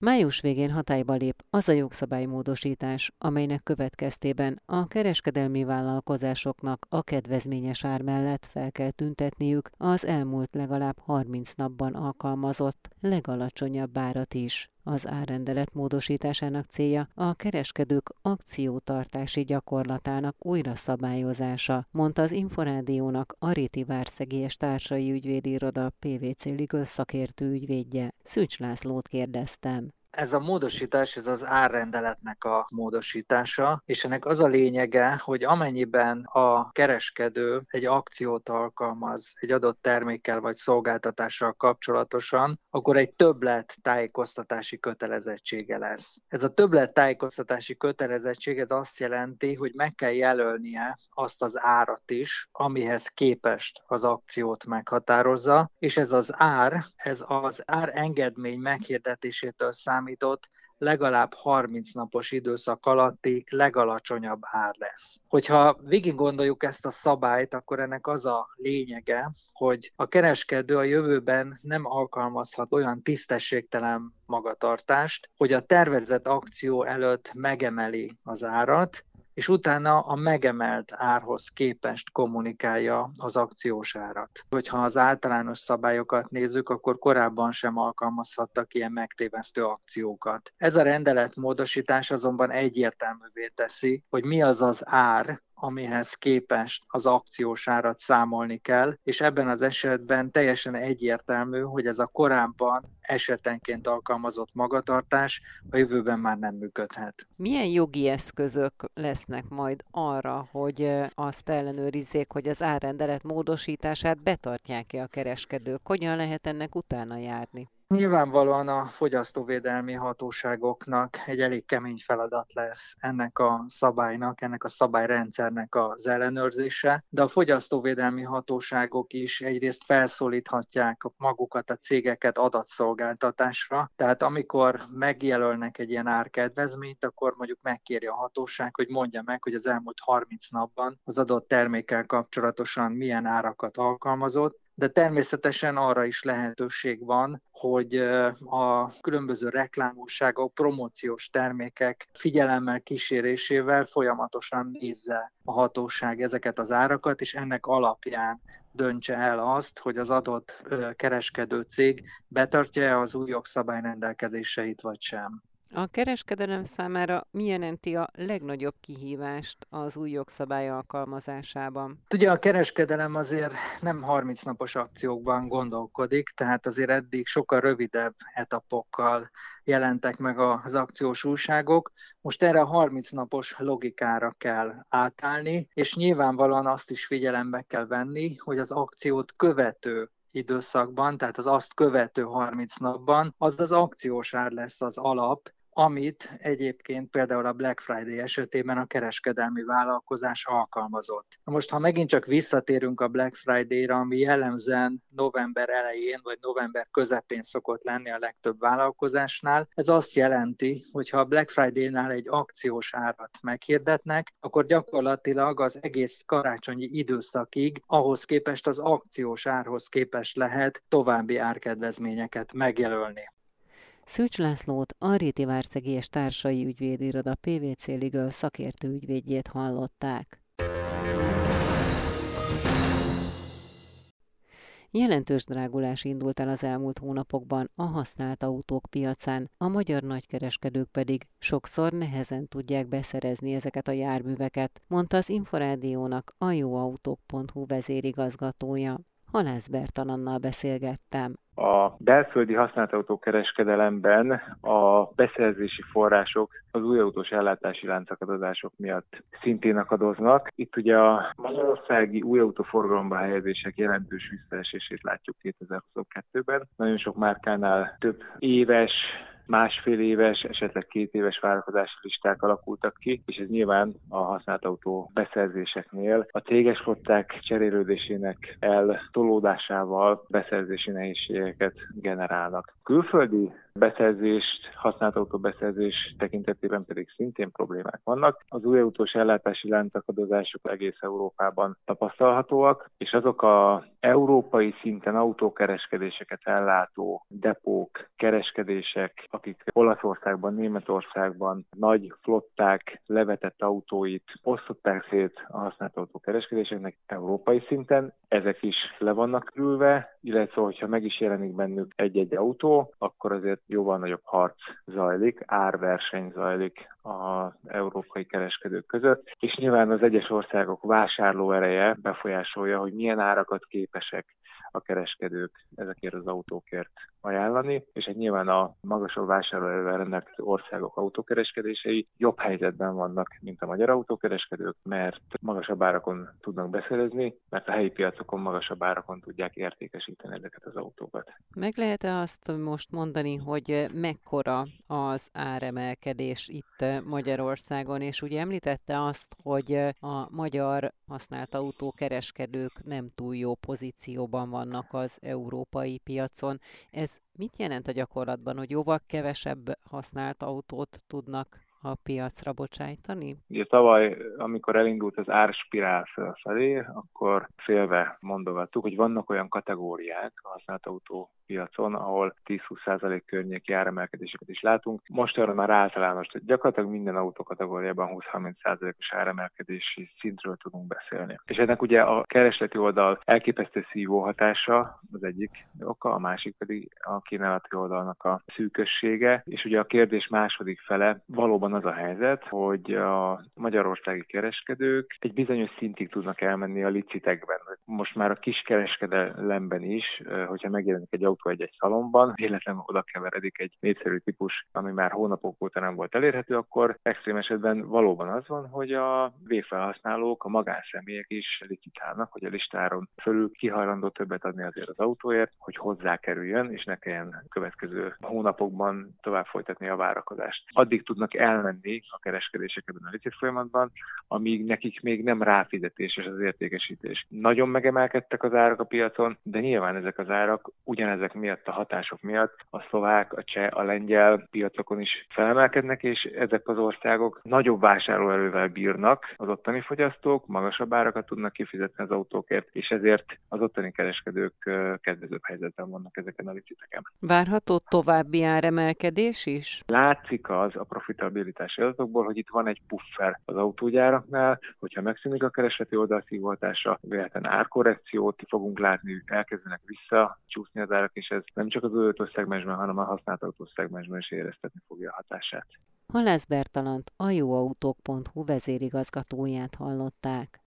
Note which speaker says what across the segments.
Speaker 1: Május végén hatályba lép az a jogszabálymódosítás, amelynek következtében a kereskedelmi vállalkozásoknak a kedvezményes ár mellett fel kell tüntetniük az elmúlt legalább 30 napban alkalmazott legalacsonyabb árat is. Az árrendelet módosításának célja a kereskedők akciótartási gyakorlatának újra szabályozása, mondta az Inforádiónak a Réti Várszegi és Társai Ügyvédiroda PVC Legal szakértő ügyvédje. Szűcs Lászlót kérdeztem.
Speaker 2: Ez a módosítás, ez az árrendeletnek a módosítása, és ennek az a lényege, hogy amennyiben a kereskedő egy akciót alkalmaz egy adott termékkel vagy szolgáltatással kapcsolatosan, akkor egy többlet tájékoztatási kötelezettsége lesz. Ez a többlet tájékoztatási kötelezettség ez azt jelenti, hogy meg kell jelölnie azt az árat is, amihez képest az akciót meghatározza, és ez az ár, ez az ár engedmény meghirdetésétől számít számított legalább 30 napos időszak alatti legalacsonyabb ár lesz. Hogyha végig gondoljuk ezt a szabályt, akkor ennek az a lényege, hogy a kereskedő a jövőben nem alkalmazhat olyan tisztességtelen magatartást, hogy a tervezett akció előtt megemeli az árat, és utána a megemelt árhoz képest kommunikálja az akciós árat. Hogyha az általános szabályokat nézzük, akkor korábban sem alkalmazhattak ilyen megtévesztő akciókat. Ez a rendelet módosítás azonban egyértelművé teszi, hogy mi az az ár, amihez képest az akciós árat számolni kell, és ebben az esetben teljesen egyértelmű, hogy ez a korábban esetenként alkalmazott magatartás a jövőben már nem működhet.
Speaker 1: Milyen jogi eszközök lesznek majd arra, hogy azt ellenőrizzék, hogy az árrendelet módosítását betartják-e a kereskedők? Hogyan lehet ennek utána járni?
Speaker 2: Nyilvánvalóan a fogyasztóvédelmi hatóságoknak egy elég kemény feladat lesz ennek a szabálynak, ennek a szabályrendszernek az ellenőrzése, de a fogyasztóvédelmi hatóságok is egyrészt felszólíthatják magukat a cégeket adatszolgáltatásra, tehát amikor megjelölnek egy ilyen árkedvezményt, akkor mondjuk megkéri a hatóság, hogy mondja meg, hogy az elmúlt 30 napban az adott termékkel kapcsolatosan milyen árakat alkalmazott, de természetesen arra is lehetőség van, hogy a különböző reklámúságok, promóciós termékek figyelemmel kísérésével folyamatosan nézze a hatóság ezeket az árakat, és ennek alapján döntse el azt, hogy az adott kereskedő cég betartja-e az új jogszabály rendelkezéseit, vagy sem.
Speaker 1: A kereskedelem számára mi jelenti a legnagyobb kihívást az új jogszabály alkalmazásában?
Speaker 2: Ugye a kereskedelem azért nem 30 napos akciókban gondolkodik, tehát azért eddig sokkal rövidebb etapokkal jelentek meg az akciós újságok. Most erre a 30 napos logikára kell átállni, és nyilvánvalóan azt is figyelembe kell venni, hogy az akciót követő időszakban, tehát az azt követő 30 napban, az az akciós ár lesz az alap, amit egyébként például a Black Friday esetében a kereskedelmi vállalkozás alkalmazott. Most, ha megint csak visszatérünk a Black Friday-ra, ami jellemzően november elején vagy november közepén szokott lenni a legtöbb vállalkozásnál, ez azt jelenti, hogy ha a Black Friday-nál egy akciós árat meghirdetnek, akkor gyakorlatilag az egész karácsonyi időszakig ahhoz képest az akciós árhoz képest lehet további árkedvezményeket megjelölni.
Speaker 1: Szűcs Lászlót, a Réti Várszegi és Társai Ügyvédiroda PVC Legal szakértő ügyvédjét hallották. Jelentős drágulás indult el az elmúlt hónapokban a használt autók piacán, a magyar nagykereskedők pedig sokszor nehezen tudják beszerezni ezeket a járműveket, mondta az Inforádiónak a jóautók.hu vezérigazgatója. Halász Bertalannal beszélgettem.
Speaker 3: A belföldi használt kereskedelemben a beszerzési források az új autós ellátási láncakadozások miatt szintén akadoznak. Itt ugye a magyarországi új autóforgalomba helyezések jelentős visszaesését látjuk 2022-ben. Nagyon sok márkánál több éves másfél éves, esetleg két éves várakozási listák alakultak ki, és ez nyilván a használt autó beszerzéseknél a céges flották cserélődésének eltolódásával beszerzési nehézségeket generálnak. Külföldi beszerzést, használt autó beszerzés tekintetében pedig szintén problémák vannak. Az új autós ellátási láncakadozások egész Európában tapasztalhatóak, és azok a európai szinten autókereskedéseket ellátó depók, kereskedések, akik Olaszországban, Németországban nagy flották levetett autóit osztották szét a használt autókereskedéseknek európai szinten, ezek is le vannak ülve, illetve hogyha meg is jelenik bennük egy-egy autó, akkor azért jóval nagyobb harc zajlik, árverseny zajlik az európai kereskedők között, és nyilván az egyes országok vásárló ereje befolyásolja, hogy milyen árakat képesek a kereskedők ezekért az autókért ajánlani, és hát nyilván a magasabb vásárlóerővel rendelkező országok autókereskedései jobb helyzetben vannak, mint a magyar autókereskedők, mert magasabb árakon tudnak beszerezni, mert a helyi piacokon magasabb árakon tudják értékesíteni ezeket az autókat.
Speaker 1: Meg lehet-e azt most mondani, hogy mekkora az áremelkedés itt Magyarországon, és ugye említette azt, hogy a magyar használt autókereskedők nem túl jó pozícióban vannak az európai piacon. Ez mit jelent a gyakorlatban, hogy jóval kevesebb használt autót tudnak a piacra bocsájtani?
Speaker 3: Ugye tavaly, amikor elindult az árspirál felfelé, akkor félve mondogattuk, hogy vannak olyan kategóriák a használt autó piacon, ahol 10-20% környéki áremelkedéseket is látunk. Most arra már általános, hogy gyakorlatilag minden autókategóriában 20-30%-os áremelkedési szintről tudunk beszélni. És ennek ugye a keresleti oldal elképesztő szívó hatása az egyik oka, a másik pedig a kínálati oldalnak a szűkössége, és ugye a kérdés második fele valóban az a helyzet, hogy a magyarországi kereskedők egy bizonyos szintig tudnak elmenni a licitekben. Most már a kiskereskedelemben is, hogyha megjelenik egy autó egy-egy szalomban, véletlenül oda keveredik egy népszerű típus, ami már hónapok óta nem volt elérhető, akkor extrém esetben valóban az van, hogy a végfelhasználók, a magánszemélyek is licitálnak, hogy a listáron fölül kihajlandó többet adni azért az autóért, hogy hozzákerüljön, és ne kelljen következő hónapokban tovább folytatni a várakozást. Addig tudnak elmenni a kereskedések ebben a licit folyamatban, amíg nekik még nem ráfizetéses az értékesítés. Nagyon megemelkedtek az árak a piacon, de nyilván ezek az árak ugyanezek ezek miatt, a hatások miatt a szlovák, a cseh, a lengyel piacokon is felemelkednek, és ezek az országok nagyobb vásárlóerővel bírnak az ottani fogyasztók, magasabb árakat tudnak kifizetni az autókért, és ezért az ottani kereskedők kedvezőbb helyzetben vannak ezeken a liciteken.
Speaker 1: Várható további áremelkedés is?
Speaker 3: Látszik az a profitabilitási adatokból, hogy itt van egy puffer az autógyáraknál, hogyha megszűnik a keresleti oldalszívótása, véletlen árkorrekciót fogunk látni, elkezdenek visszacsúszni az árak, és ez nem csak az újítós szegmensben, hanem a használt autós szegmensben is éreztetni fogja a hatását.
Speaker 1: Halász Bertalant, a jóautók.hu vezérigazgatóját hallották.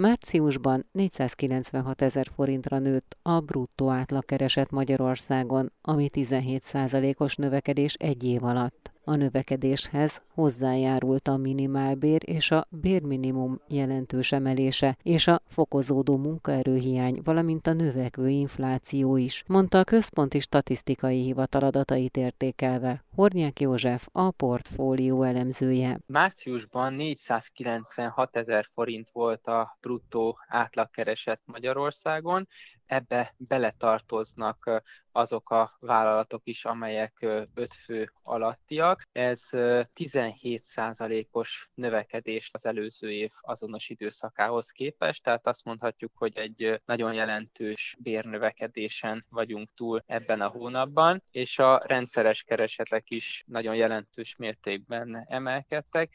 Speaker 1: Márciusban 496 ezer forintra nőtt a bruttó átlagkereset Magyarországon, ami 17 os növekedés egy év alatt. A növekedéshez hozzájárult a minimálbér és a bérminimum jelentős emelése és a fokozódó munkaerőhiány, valamint a növekvő infláció is, mondta a Központi Statisztikai Hivatal adatait értékelve. Hornyák József, a portfólió elemzője.
Speaker 4: Márciusban 496 ezer forint volt a bruttó átlagkereset Magyarországon, ebbe beletartoznak azok a vállalatok is, amelyek öt fő alattiak. Ez 17%-os növekedés az előző év azonos időszakához képest, tehát azt mondhatjuk, hogy egy nagyon jelentős bérnövekedésen vagyunk túl ebben a hónapban, és a rendszeres keresetek is nagyon jelentős mértékben emelkedtek.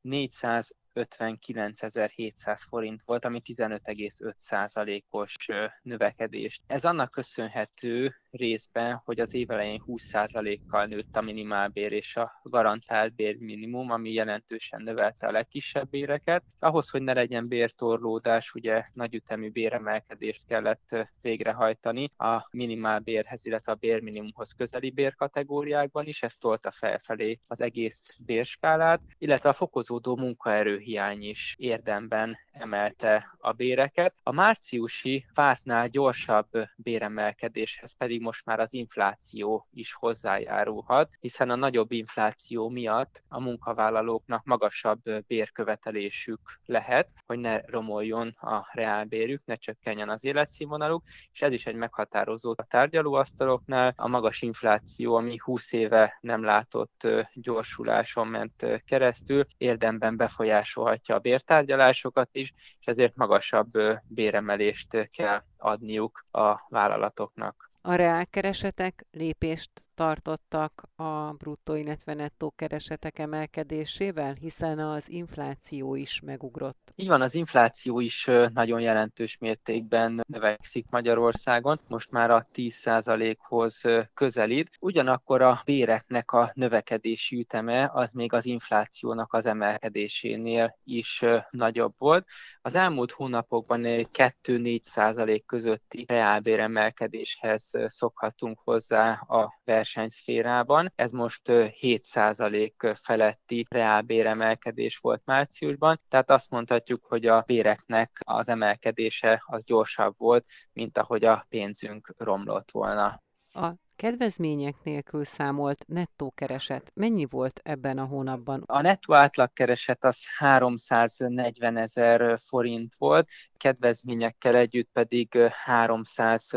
Speaker 4: 400 59.700 forint volt, ami 15,5%-os növekedést. Ez annak köszönhető részben, hogy az év elején 20%-kal nőtt a minimálbér és a garantált bérminimum, ami jelentősen növelte a legkisebb béreket. Ahhoz, hogy ne legyen bértorlódás, ugye nagyütemű béremelkedést kellett végrehajtani a minimálbérhez, illetve a bérminimumhoz közeli bérkategóriákban is, ez tolta felfelé az egész bérskálát, illetve a fokozódó munkaerő hiány is érdemben emelte a béreket. A márciusi vártnál gyorsabb béremelkedéshez pedig most már az infláció is hozzájárulhat, hiszen a nagyobb infláció miatt a munkavállalóknak magasabb bérkövetelésük lehet, hogy ne romoljon a reálbérük, ne csökkenjen az életszínvonaluk, és ez is egy meghatározó a tárgyalóasztaloknál. A magas infláció, ami 20 éve nem látott gyorsuláson ment keresztül, érdemben befolyásolhatja a bértárgyalásokat is, és ezért magasabb béremelést kell adniuk a vállalatoknak.
Speaker 1: A reálkeresetek lépést tartottak a bruttó, illetve nettó keresetek emelkedésével, hiszen az infláció is megugrott.
Speaker 4: Így van, az infláció is nagyon jelentős mértékben növekszik Magyarországon, most már a 10%-hoz közelít. Ugyanakkor a béreknek a növekedési üteme az még az inflációnak az emelkedésénél is nagyobb volt. Az elmúlt hónapokban 2-4% közötti reálbéremelkedéshez szokhatunk hozzá a versenyszférában. Ez most 7% feletti reálbéremelkedés volt márciusban, tehát azt mondhatjuk, hogy a béreknek az emelkedése az gyorsabb volt, mint ahogy a pénzünk romlott volna.
Speaker 1: A kedvezmények nélkül számolt nettó kereset mennyi volt ebben a hónapban?
Speaker 4: A nettó átlagkereset az 340 ezer forint volt, kedvezményekkel együtt pedig 300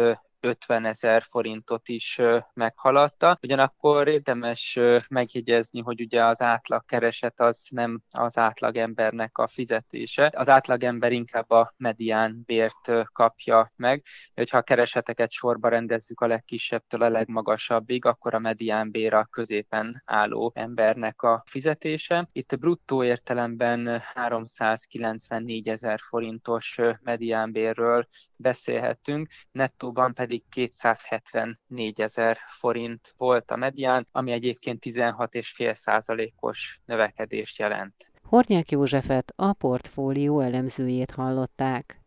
Speaker 4: 50 ezer forintot is meghaladta. Ugyanakkor érdemes megjegyezni, hogy ugye az átlagkereset az nem az átlagembernek a fizetése. Az átlagember inkább a medián bért kapja meg. Hogyha a kereseteket sorba rendezzük a legkisebbtől a legmagasabbig, akkor a medián bér a középen álló embernek a fizetése. Itt bruttó értelemben 394 ezer forintos mediánbérről beszélhetünk, nettóban pedig pedig 274 ezer forint volt a medián, ami egyébként 16,5 százalékos növekedést jelent.
Speaker 1: Hornyák Józsefet, a portfólió elemzőjét hallották.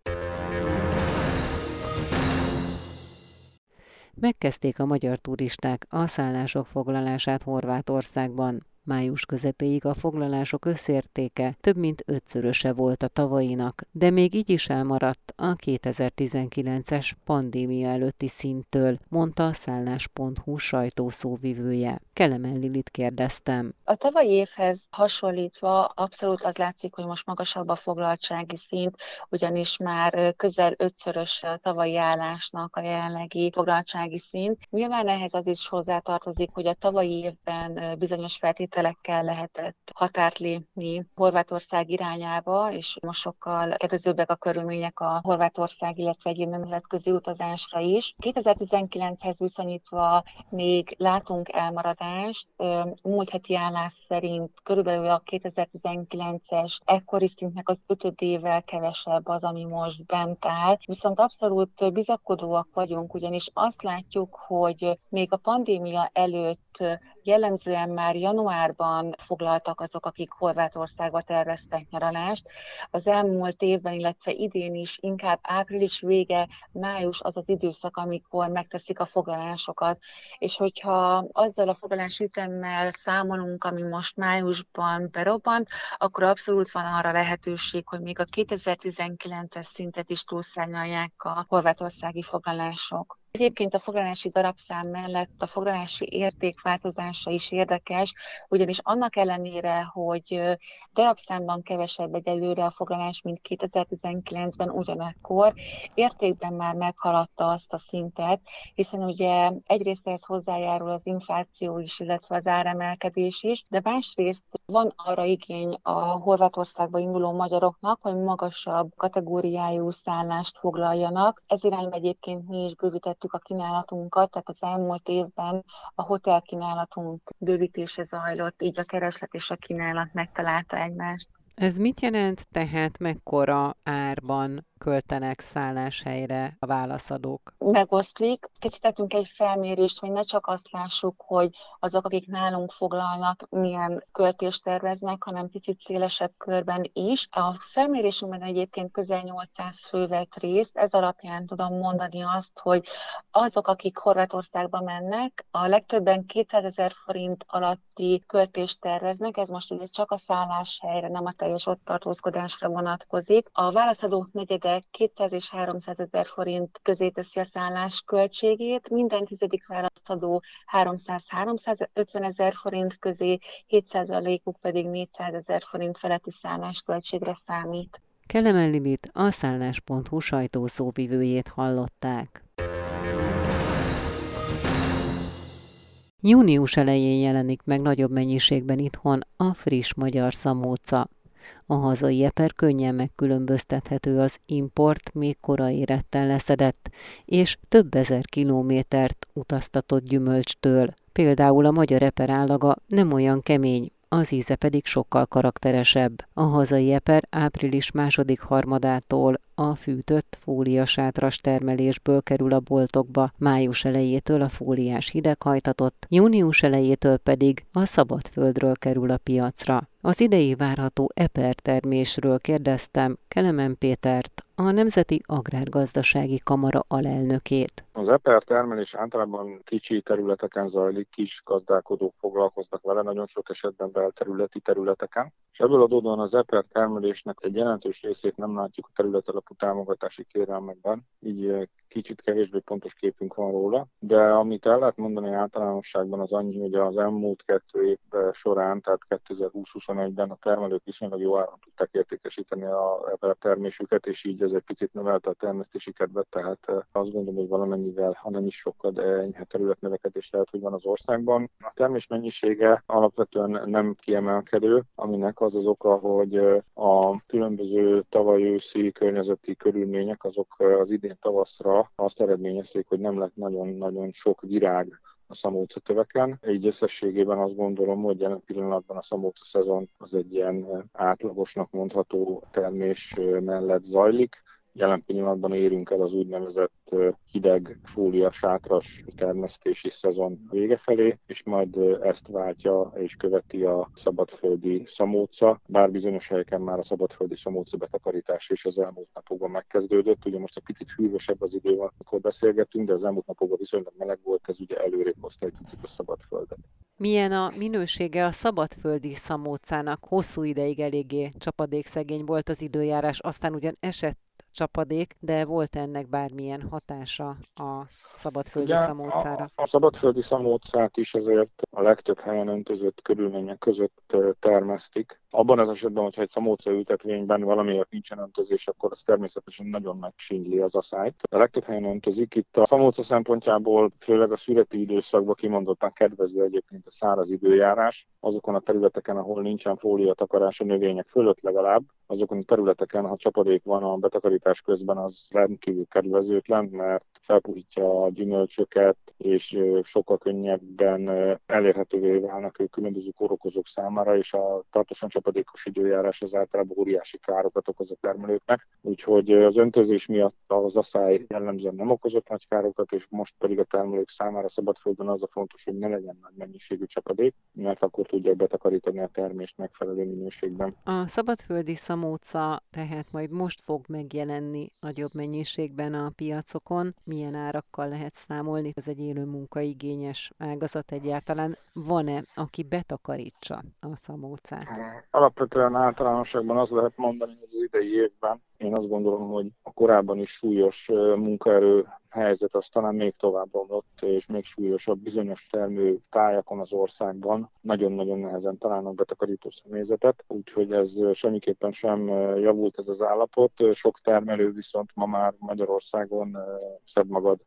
Speaker 1: Megkezdték a magyar turisták a szállások foglalását Horvátországban. Május közepéig a foglalások összértéke több mint ötszöröse volt a tavainak, de még így is elmaradt a 2019-es pandémia előtti szinttől, mondta a szállás.hu sajtószóvivője. Kelemen Lilit kérdeztem.
Speaker 5: A tavalyi évhez hasonlítva abszolút az látszik, hogy most magasabb a foglaltsági szint, ugyanis már közel ötszörös a tavalyi állásnak a jelenlegi foglaltsági szint. Nyilván ehhez az is hozzátartozik, hogy a tavalyi évben bizonyos feltételek feltételekkel lehetett határt lépni Horvátország irányába, és most sokkal kedvezőbbek a körülmények a Horvátország, illetve egy nemzetközi utazásra is. 2019-hez viszonyítva még látunk elmaradást. Múlt heti állás szerint körülbelül a 2019-es ekkori szintnek az ötödével kevesebb az, ami most bent áll. Viszont abszolút bizakodóak vagyunk, ugyanis azt látjuk, hogy még a pandémia előtt jellemzően már januárban foglaltak azok, akik Horvátországba terveztek nyaralást. Az elmúlt évben, illetve idén is inkább április vége, május az az időszak, amikor megteszik a foglalásokat. És hogyha azzal a foglalási ütemmel számolunk, ami most májusban berobbant, akkor abszolút van arra lehetőség, hogy még a 2019-es szintet is túlszárnyalják a horvátországi foglalások. Egyébként a foglalási darabszám mellett a foglalási érték változása is érdekes, ugyanis annak ellenére, hogy darabszámban kevesebb egyelőre a foglalás, mint 2019-ben ugyanakkor, értékben már meghaladta azt a szintet, hiszen ugye egyrészt ehhez hozzájárul az infláció is, illetve az áremelkedés is, de másrészt van arra igény a Horvátországba induló magyaroknak, hogy magasabb kategóriájú szállást foglaljanak. Ez irányba egyébként mi is bővítettük bővítettük a kínálatunkat, tehát az elmúlt évben a hotel kínálatunk bővítése zajlott, így a kereslet és a kínálat megtalálta egymást.
Speaker 1: Ez mit jelent tehát, mekkora árban költenek szálláshelyre a válaszadók?
Speaker 5: Megoszlik. Készítettünk egy felmérést, hogy ne csak azt lássuk, hogy azok, akik nálunk foglalnak, milyen költést terveznek, hanem picit szélesebb körben is. A felmérésünkben egyébként közel 800 fő vett részt, ez alapján tudom mondani azt, hogy azok, akik Horvátországba mennek, a legtöbben 200 ezer forint alatti költést terveznek, ez most ugye csak a szálláshelyre, nem a teljes ott tartózkodásra vonatkozik. A válaszadók negyede évente 200 és 300 ezer forint közé teszi a szállás költségét, minden tizedik választadó 300-350 ezer forint közé, 7%-uk pedig 400 ezer forint feletti költségre számít.
Speaker 1: Kelemen Lilith a szállás.hu sajtószóvivőjét hallották. Június elején jelenik meg nagyobb mennyiségben itthon a friss magyar szamóca. A hazai eper könnyen megkülönböztethető az import még korai éretten leszedett, és több ezer kilométert utaztatott gyümölcstől. Például a magyar eper állaga nem olyan kemény, az íze pedig sokkal karakteresebb. A hazai eper április második harmadától a fűtött fóliasátras termelésből kerül a boltokba, május elejétől a fóliás hideghajtatott, június elejétől pedig a szabadföldről kerül a piacra. Az idei várható eper termésről kérdeztem Kelemen Pétert, a Nemzeti Agrárgazdasági Kamara alelnökét.
Speaker 6: Az eper termelés általában kicsi területeken zajlik, kis gazdálkodók foglalkoznak vele, nagyon sok esetben belterületi területeken, és ebből adódóan az eper termelésnek egy jelentős részét nem látjuk a terület alapú támogatási kérelmekben, így kicsit kevésbé pontos képünk van róla, de amit el lehet mondani általánosságban az annyi, hogy az elmúlt kettő év során, tehát 2020-21-ben a termelők viszonylag jó áron tudták értékesíteni a termésüket, és így ez egy picit növelte a termesztési kedvet, tehát azt gondolom, hogy valamennyivel, ha nem is sokkal, enyhe területnövekedés lehet, hogy van az országban. A termés mennyisége alapvetően nem kiemelkedő, aminek az az oka, hogy a különböző tavaly őszi környezeti körülmények azok az idén tavaszra azt eredményezték, hogy nem lett nagyon-nagyon sok virág a szamóca töveken. Így összességében azt gondolom, hogy jelen pillanatban a szamóca szezon az egy ilyen átlagosnak mondható termés mellett zajlik. Jelen pillanatban érünk el az úgynevezett hideg fólia sátras termesztési szezon vége felé, és majd ezt váltja és követi a szabadföldi szamóca, bár bizonyos helyeken már a szabadföldi szamóca betakarítás is az elmúlt napokban megkezdődött. Ugye most egy picit hűvösebb az idő amikor beszélgetünk, de az elmúlt napokban viszonylag meleg volt, ez ugye előrébb hozta egy picit a szabadföldet.
Speaker 1: Milyen a minősége a szabadföldi szamócának? Hosszú ideig eléggé csapadékszegény volt az időjárás, aztán ugyan esett csapadék, de volt ennek bármilyen hatása a szabadföldi Ugye, szamócára?
Speaker 6: A, a szabadföldi szamócát is azért a legtöbb helyen öntözött körülmények között termesztik. Abban az esetben, hogyha egy szamóca ültetvényben valamiért nincsen öntözés, akkor az természetesen nagyon megsínyli az asszályt. A legtöbb helyen öntözik. Itt a szamóca szempontjából, főleg a születi időszakban kimondottan kedvező egyébként a száraz időjárás. Azokon a területeken, ahol nincsen fóliatakarás a növények fölött legalább, azokon a területeken, ha csapadék van a betakarítás közben, az rendkívül kedvezőtlen, mert felpuhítja a gyümölcsöket, és sokkal könnyebben elérhetővé válnak ők különböző korokozók számára, és a tartósan csapadékos időjárás az általában óriási károkat okoz a termelőknek. Úgyhogy az öntözés miatt az asszály jellemzően nem okozott nagy károkat, és most pedig a termelők számára szabadföldön az a fontos, hogy ne legyen nagy mennyiségű csapadék, mert akkor tudják betakarítani a termést megfelelő minőségben.
Speaker 1: A szabadföldi szamóca tehát majd most fog megjelenni nagyobb mennyiségben a piacokon. Milyen árakkal lehet számolni? Ez egy élő munkaigényes ágazat egyáltalán. Van-e, aki betakarítsa a szamócát?
Speaker 6: Alapvetően általánosságban az lehet mondani, hogy az idei évben én azt gondolom, hogy a korábban is súlyos munkaerő helyzet az talán még tovább omlott, és még súlyosabb bizonyos termő tájakon az országban. Nagyon-nagyon nehezen találnak betakarító személyzetet, úgyhogy ez semmiképpen sem javult ez az állapot. Sok termelő viszont ma már Magyarországon szed magad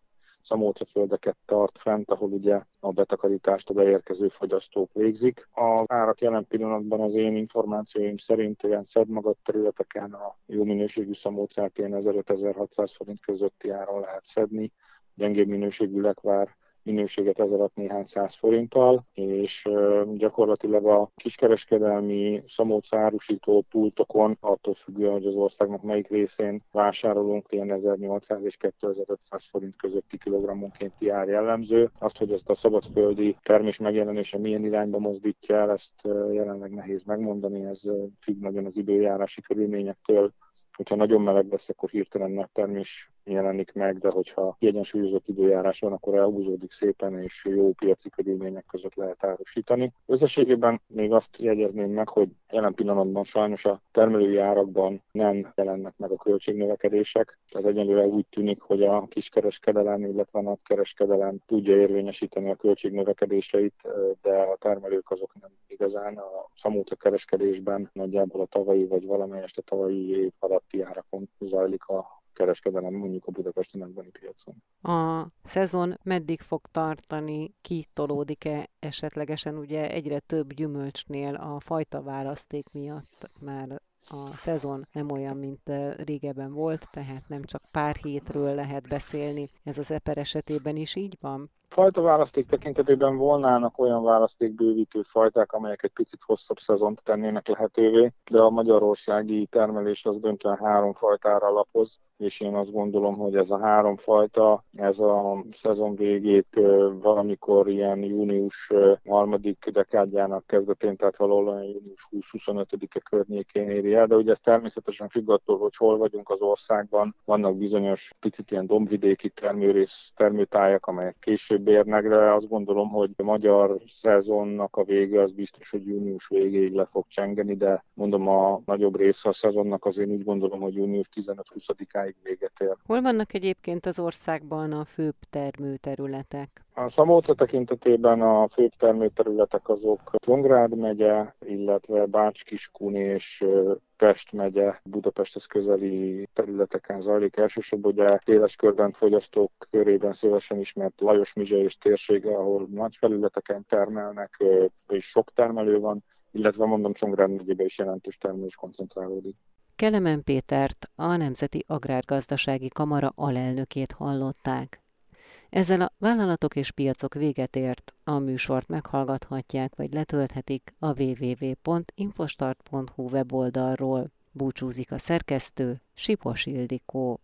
Speaker 6: szamócaföldeket tart fent, ahol ugye a betakarítást a beérkező fogyasztók végzik. Az árak jelen pillanatban az én információim szerint olyan szedmagad területeken a jó minőségű szamócát ilyen 1500-1600 forint közötti áron lehet szedni, gyengébb minőségű lekvár minőséget ez alatt néhány száz forinttal, és gyakorlatilag a kiskereskedelmi szamócárusító pultokon, attól függően, hogy az országnak melyik részén vásárolunk, ilyen 1800 és 2500 forint közötti kilogrammonkénti ár jellemző. Azt, hogy ezt a szabadföldi termés megjelenése milyen irányba mozdítja el, ezt jelenleg nehéz megmondani, ez függ nagyon az időjárási körülményektől, hogyha nagyon meleg lesz, akkor hirtelen nagy termés jelenik meg, de hogyha kiegyensúlyozott időjárás van, akkor elhúzódik szépen, és jó piaci körülmények között lehet árusítani. Összességében még azt jegyezném meg, hogy jelen pillanatban sajnos a termelői árakban nem jelennek meg a költségnövekedések, tehát egyenlőre úgy tűnik, hogy a kiskereskedelem, illetve a nagykereskedelem tudja érvényesíteni a költségnövekedéseit, de a termelők azok nem igazán. A szamóca kereskedésben nagyjából a tavalyi vagy valamelyest a tavalyi év alatti árakon zajlik a kereskedelem mondjuk a budapesti nagybani piacon.
Speaker 1: A szezon meddig fog tartani, kitolódik-e esetlegesen ugye egyre több gyümölcsnél a fajta választék miatt már a szezon nem olyan, mint régebben volt, tehát nem csak pár hétről lehet beszélni. Ez az eper esetében is így van?
Speaker 6: Fajta választék tekintetében volnának olyan választékbővítő fajták, amelyek egy picit hosszabb szezont tennének lehetővé, de a magyarországi termelés az döntően három fajtára alapoz, és én azt gondolom, hogy ez a három fajta, ez a szezon végét valamikor ilyen június harmadik dekádjának kezdetén, tehát valahol június 20-25-e környékén éri el, de ugye ez természetesen függ attól, hogy hol vagyunk az országban. Vannak bizonyos picit ilyen dombvidéki termőrész, termőtájak, amelyek később érnek, de azt gondolom, hogy a magyar szezonnak a vége az biztos, hogy június végéig le fog csengeni, de mondom a nagyobb része a szezonnak azért úgy gondolom, hogy június 15-20-áig máig véget ér.
Speaker 1: Hol vannak egyébként az országban a főbb termőterületek?
Speaker 6: A Szamóca tekintetében a főbb termőterületek azok Csongrád megye, illetve Bács-Kiskun és Pest megye, Budapesthez közeli területeken zajlik. Elsősorban ugye téles körben fogyasztók körében szívesen ismert Lajos Mizse és térsége, ahol nagy felületeken termelnek, és sok termelő van, illetve mondom Csongrád megyében is jelentős termelés koncentrálódik.
Speaker 1: Kelemen Pétert, a Nemzeti Agrárgazdasági Kamara alelnökét hallották. Ezzel a vállalatok és piacok véget ért, a műsort meghallgathatják vagy letölthetik a www.infostart.hu weboldalról. Búcsúzik a szerkesztő, Sipos Ildikó.